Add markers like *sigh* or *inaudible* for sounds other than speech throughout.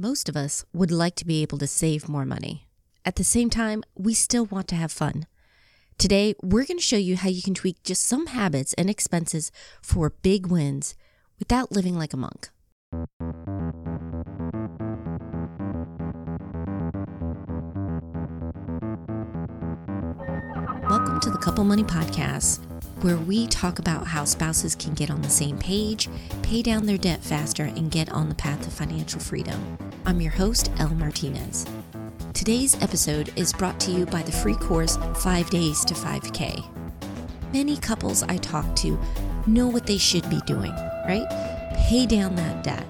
Most of us would like to be able to save more money. At the same time, we still want to have fun. Today, we're going to show you how you can tweak just some habits and expenses for big wins without living like a monk. Welcome to the Couple Money Podcast, where we talk about how spouses can get on the same page, pay down their debt faster, and get on the path to financial freedom. I'm your host, Elle Martinez. Today's episode is brought to you by the free course 5 Days to 5K. Many couples I talk to know what they should be doing, right? Pay down that debt,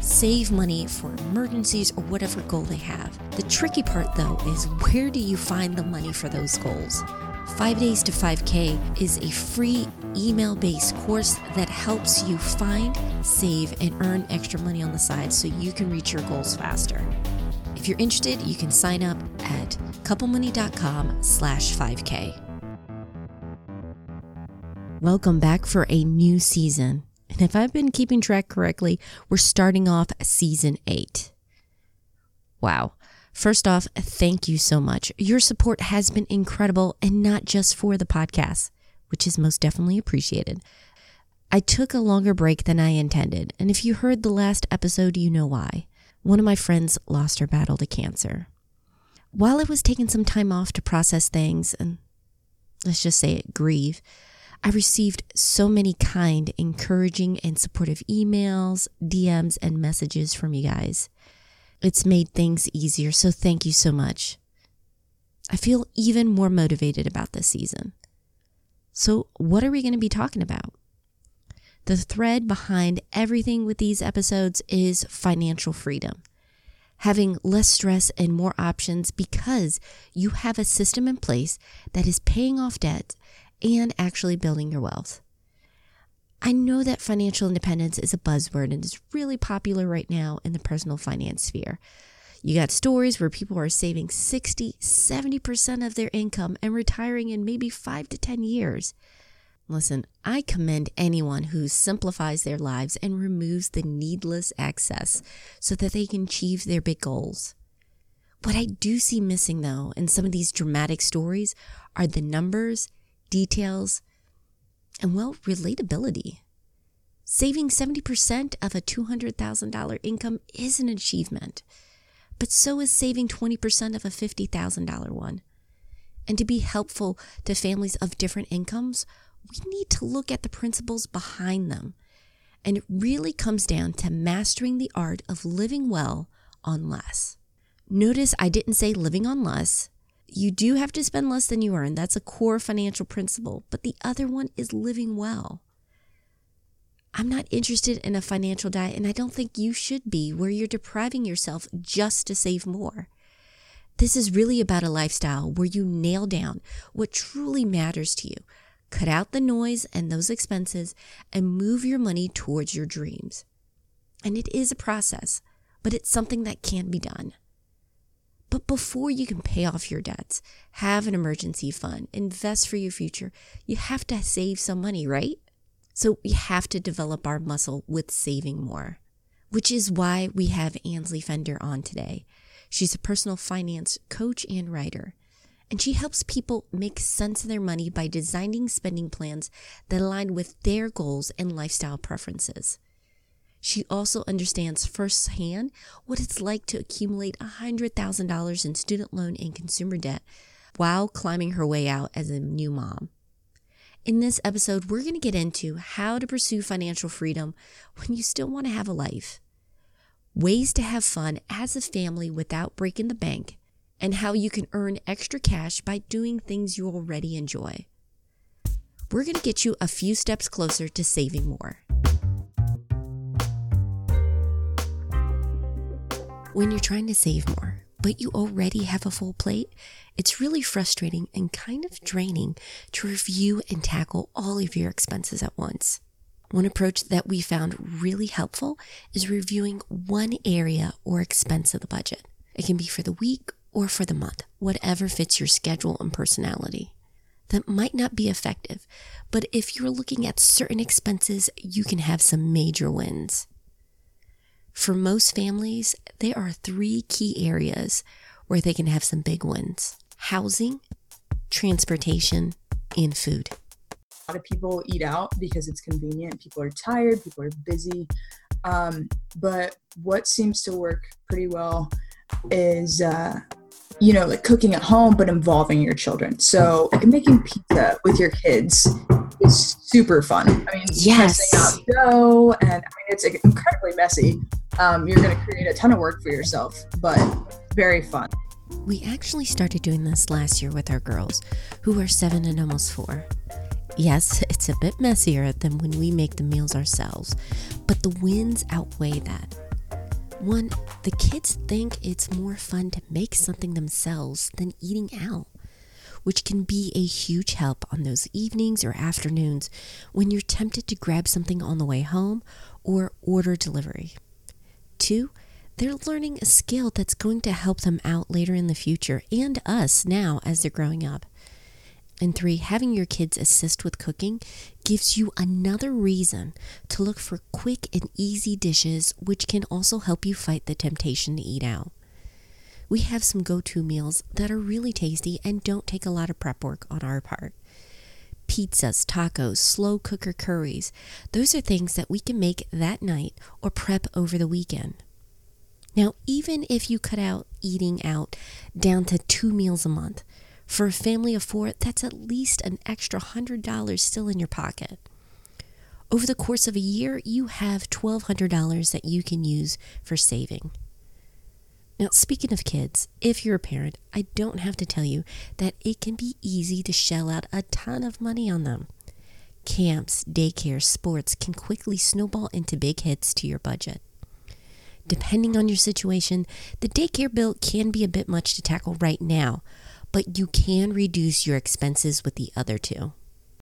save money for emergencies or whatever goal they have. The tricky part, though, is where do you find the money for those goals? 5 Days to 5K is a free email based course that helps you find, save, and earn extra money on the side so you can reach your goals faster. If you're interested, you can sign up at couplemoney.com slash 5K. Welcome back for a new season. And if I've been keeping track correctly, we're starting off season eight. Wow. First off, thank you so much. Your support has been incredible and not just for the podcast, which is most definitely appreciated. I took a longer break than I intended, and if you heard the last episode, you know why. One of my friends lost her battle to cancer. While I was taking some time off to process things and let's just say it, grieve, I received so many kind, encouraging, and supportive emails, DMs, and messages from you guys. It's made things easier, so thank you so much. I feel even more motivated about this season. So, what are we going to be talking about? The thread behind everything with these episodes is financial freedom. Having less stress and more options because you have a system in place that is paying off debt and actually building your wealth. I know that financial independence is a buzzword and is really popular right now in the personal finance sphere. You got stories where people are saving 60, 70% of their income and retiring in maybe five to 10 years. Listen, I commend anyone who simplifies their lives and removes the needless excess so that they can achieve their big goals. What I do see missing, though, in some of these dramatic stories are the numbers, details, and well, relatability. Saving 70% of a $200,000 income is an achievement, but so is saving 20% of a $50,000 one. And to be helpful to families of different incomes, we need to look at the principles behind them. And it really comes down to mastering the art of living well on less. Notice I didn't say living on less. You do have to spend less than you earn. That's a core financial principle. But the other one is living well. I'm not interested in a financial diet, and I don't think you should be, where you're depriving yourself just to save more. This is really about a lifestyle where you nail down what truly matters to you, cut out the noise and those expenses, and move your money towards your dreams. And it is a process, but it's something that can be done. But before you can pay off your debts, have an emergency fund, invest for your future, you have to save some money, right? So we have to develop our muscle with saving more, which is why we have Ainsley Fender on today. She's a personal finance coach and writer, and she helps people make sense of their money by designing spending plans that align with their goals and lifestyle preferences. She also understands firsthand what it's like to accumulate $100,000 in student loan and consumer debt while climbing her way out as a new mom. In this episode, we're going to get into how to pursue financial freedom when you still want to have a life, ways to have fun as a family without breaking the bank, and how you can earn extra cash by doing things you already enjoy. We're going to get you a few steps closer to saving more. When you're trying to save more, but you already have a full plate, it's really frustrating and kind of draining to review and tackle all of your expenses at once. One approach that we found really helpful is reviewing one area or expense of the budget. It can be for the week or for the month, whatever fits your schedule and personality. That might not be effective, but if you're looking at certain expenses, you can have some major wins. For most families, there are three key areas where they can have some big wins housing, transportation, and food. A lot of people eat out because it's convenient. People are tired, people are busy. Um, but what seems to work pretty well is, uh, you know, like cooking at home, but involving your children. So making pizza with your kids is super fun. I mean, yes. testing out dough, and I mean, it's incredibly messy. Um, you're going to create a ton of work for yourself, but very fun. We actually started doing this last year with our girls, who are seven and almost four. Yes, *laughs* it's a bit messier than when we make the meals ourselves, but the wins outweigh that. One, the kids think it's more fun to make something themselves than eating out, which can be a huge help on those evenings or afternoons when you're tempted to grab something on the way home or order delivery. Two, they're learning a skill that's going to help them out later in the future and us now as they're growing up. And three, having your kids assist with cooking gives you another reason to look for quick and easy dishes, which can also help you fight the temptation to eat out. We have some go to meals that are really tasty and don't take a lot of prep work on our part. Pizzas, tacos, slow cooker curries, those are things that we can make that night or prep over the weekend. Now, even if you cut out eating out down to two meals a month, for a family of four, that's at least an extra $100 still in your pocket. Over the course of a year, you have $1,200 that you can use for saving. Now, speaking of kids, if you're a parent, I don't have to tell you that it can be easy to shell out a ton of money on them. Camps, daycare, sports can quickly snowball into big hits to your budget. Depending on your situation, the daycare bill can be a bit much to tackle right now, but you can reduce your expenses with the other two.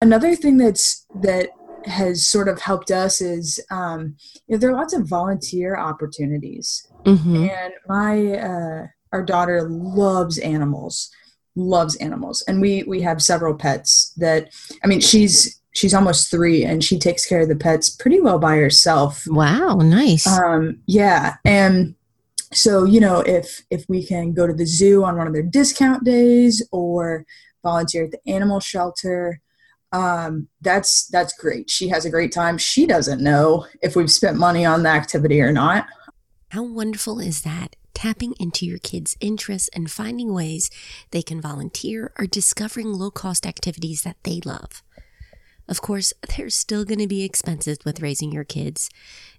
Another thing that's that has sort of helped us is um, you know, there are lots of volunteer opportunities, Mm-hmm. and my uh, our daughter loves animals, loves animals, and we we have several pets that I mean she's she's almost three and she takes care of the pets pretty well by herself. Wow, nice. Um, yeah, and so you know if if we can go to the zoo on one of their discount days or volunteer at the animal shelter um, that's that's great she has a great time she doesn't know if we've spent money on the activity or not How wonderful is that? Tapping into your kids' interests and finding ways they can volunteer or discovering low cost activities that they love. Of course, there's still going to be expenses with raising your kids,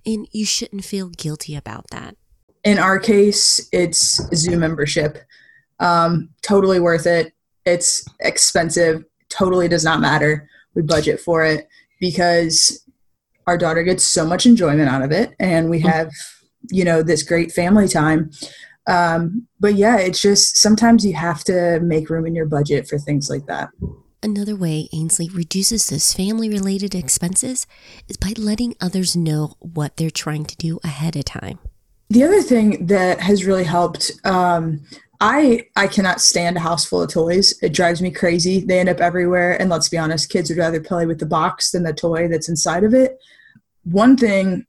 and you shouldn't feel guilty about that. in our case it's zoo membership um, totally worth it it's expensive totally does not matter. We budget for it because our daughter gets so much enjoyment out of it and we have you know this great family time. Um, but yeah it's just sometimes you have to make room in your budget for things like that. Another way Ainsley reduces those family related expenses is by letting others know what they're trying to do ahead of time. The other thing that has really helped, um, I I cannot stand a house full of toys. It drives me crazy. They end up everywhere, and let's be honest, kids would rather play with the box than the toy that's inside of it. One thing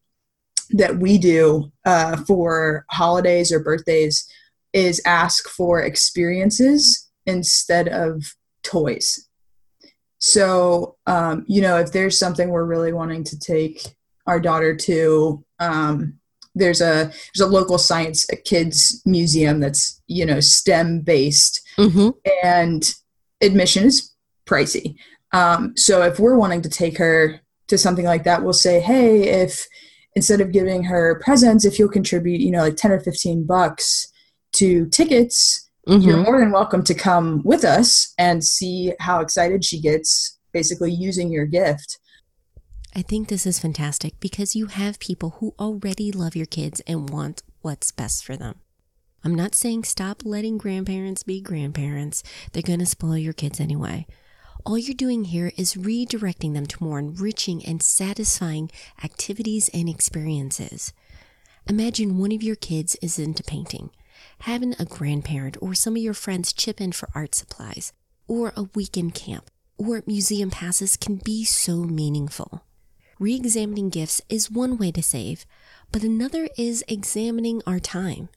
that we do uh, for holidays or birthdays is ask for experiences instead of toys. So, um, you know, if there's something we're really wanting to take our daughter to, um, there's a there's a local science a kids museum that's you know STEM based, Mm-hmm. and admission is pricey. Um, so if we're wanting to take her to something like that, we'll say, hey, if instead of giving her presents, if you'll contribute, you know, like ten or fifteen bucks to tickets, you're more than welcome to come with us and see how excited she gets basically using your gift. I think this is fantastic because you have people who already love your kids and want what's best for them. I'm not saying stop letting grandparents be grandparents. They're going to spoil your kids anyway. All you're doing here is redirecting them to more enriching and satisfying activities and experiences. Imagine one of your kids is into painting. Having a grandparent or some of your friends chip in for art supplies, or a weekend camp, or museum passes can be so meaningful. Re examining gifts is one way to save, but another is examining our time.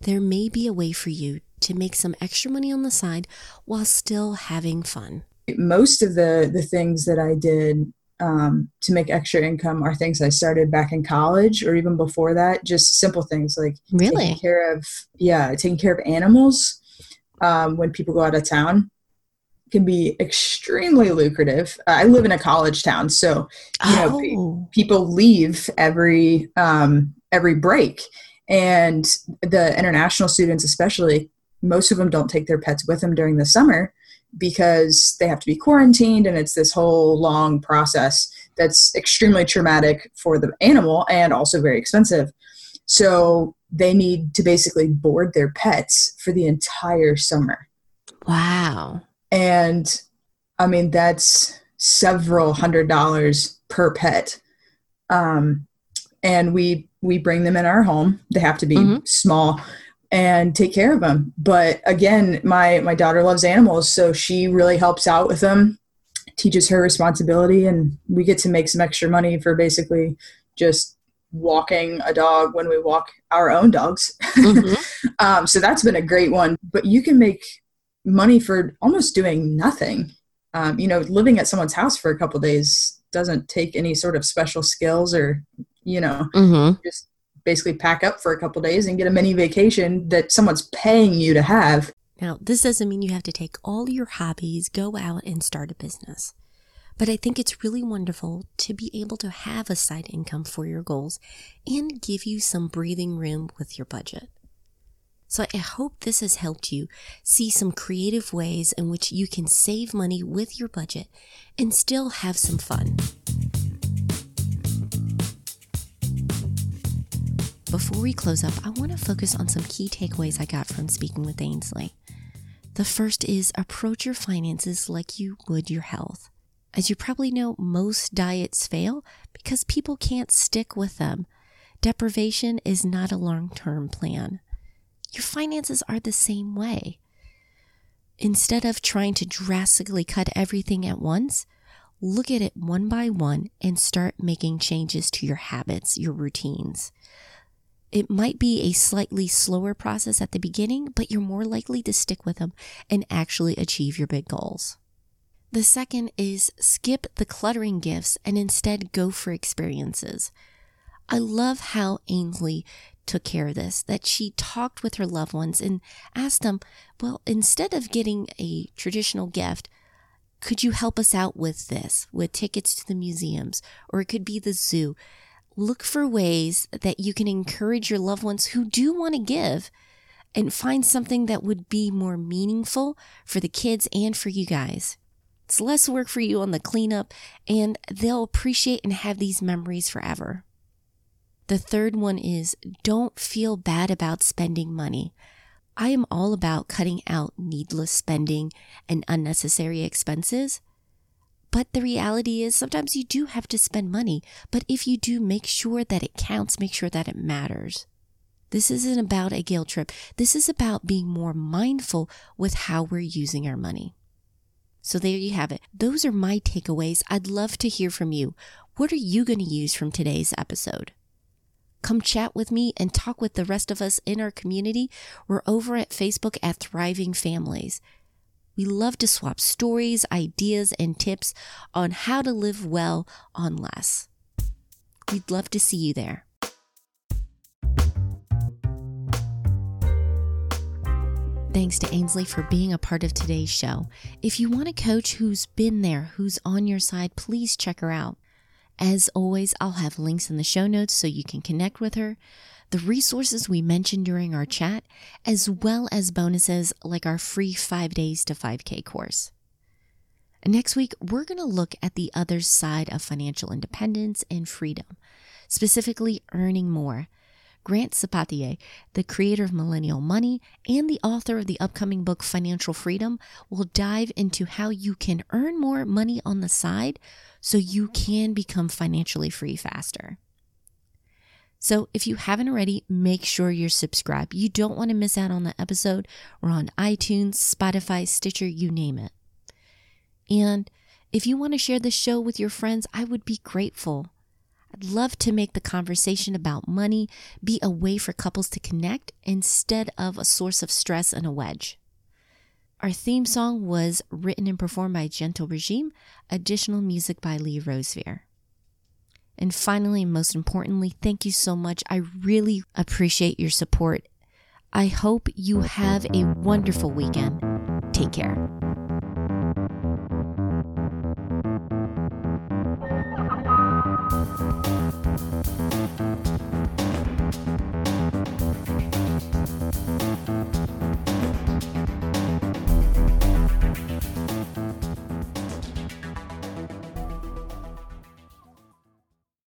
There may be a way for you to make some extra money on the side while still having fun. Most of the the things that I did um, to make extra income are things I started back in college or even before that. Just simple things like really taking care of yeah, taking care of animals um, when people go out of town can be extremely lucrative. I live in a college town, so you know oh. people leave every um, every break, and the international students, especially, most of them don't take their pets with them during the summer because they have to be quarantined, and it's this whole long process that's extremely traumatic for the animal and also very expensive. So they need to basically board their pets for the entire summer. Wow. And I mean, that's several hundred dollars per pet. Um, and we we bring them in our home. They have to be Mhm. small and take care of them. But again, my my daughter loves animals, so she really helps out with them, teaches her responsibility, and we get to make some extra money for basically just walking a dog when we walk our own dogs. *laughs* Mhm. um, so that's been a great one. But you can make money for almost doing nothing. Um, you know, living at someone's house for a couple days doesn't take any sort of special skills or, you know, Mhm. just basically pack up for a couple days and get a mini vacation that someone's paying you to have. Now, this doesn't mean you have to take all your hobbies, go out and start a business. But I think it's really wonderful to be able to have a side income for your goals and give you some breathing room with your budget. So I hope this has helped you see some creative ways in which you can save money with your budget and still have some fun. Before we close up, I want to focus on some key takeaways I got from speaking with Ainsley. The first is approach your finances like you would your health. As you probably know, most diets fail because people can't stick with them. Deprivation is not a long term plan. Your finances are the same way. Instead of trying to drastically cut everything at once, look at it one by one and start making changes to your habits, your routines. It might be a slightly slower process at the beginning, but you're more likely to stick with them and actually achieve your big goals. The second is skip the cluttering gifts and instead go for experiences. I love how Ainsley took care of this, that she talked with her loved ones and asked them, well, instead of getting a traditional gift, could you help us out with this, with tickets to the museums, or it could be the zoo? Look for ways that you can encourage your loved ones who do want to give and find something that would be more meaningful for the kids and for you guys. It's less work for you on the cleanup, and they'll appreciate and have these memories forever. The third one is don't feel bad about spending money. I am all about cutting out needless spending and unnecessary expenses. But the reality is sometimes you do have to spend money. But if you do, make sure that it counts, make sure that it matters. This isn't about a guilt trip. This is about being more mindful with how we're using our money. So there you have it. Those are my takeaways. I'd love to hear from you. What are you going to use from today's episode? Come chat with me and talk with the rest of us in our community. We're over at Facebook at Thriving Families. We love to swap stories, ideas, and tips on how to live well on less. We'd love to see you there. Thanks to Ainsley for being a part of today's show. If you want a coach who's been there, who's on your side, please check her out. As always, I'll have links in the show notes so you can connect with her, the resources we mentioned during our chat, as well as bonuses like our free 5 days to 5K course. Next week, we're going to look at the other side of financial independence and freedom, specifically earning more. Grant Sabatier, the creator of Millennial Money and the author of the upcoming book Financial Freedom, will dive into how you can earn more money on the side so you can become financially free faster. So, if you haven't already, make sure you're subscribed. You don't want to miss out on the episode. We're on iTunes, Spotify, Stitcher, you name it. And if you want to share the show with your friends, I would be grateful. I'd love to make the conversation about money be a way for couples to connect instead of a source of stress and a wedge. Our theme song was written and performed by Gentle Regime, additional music by Lee Rosevere. And finally, most importantly, thank you so much. I really appreciate your support. I hope you have a wonderful weekend. Take care.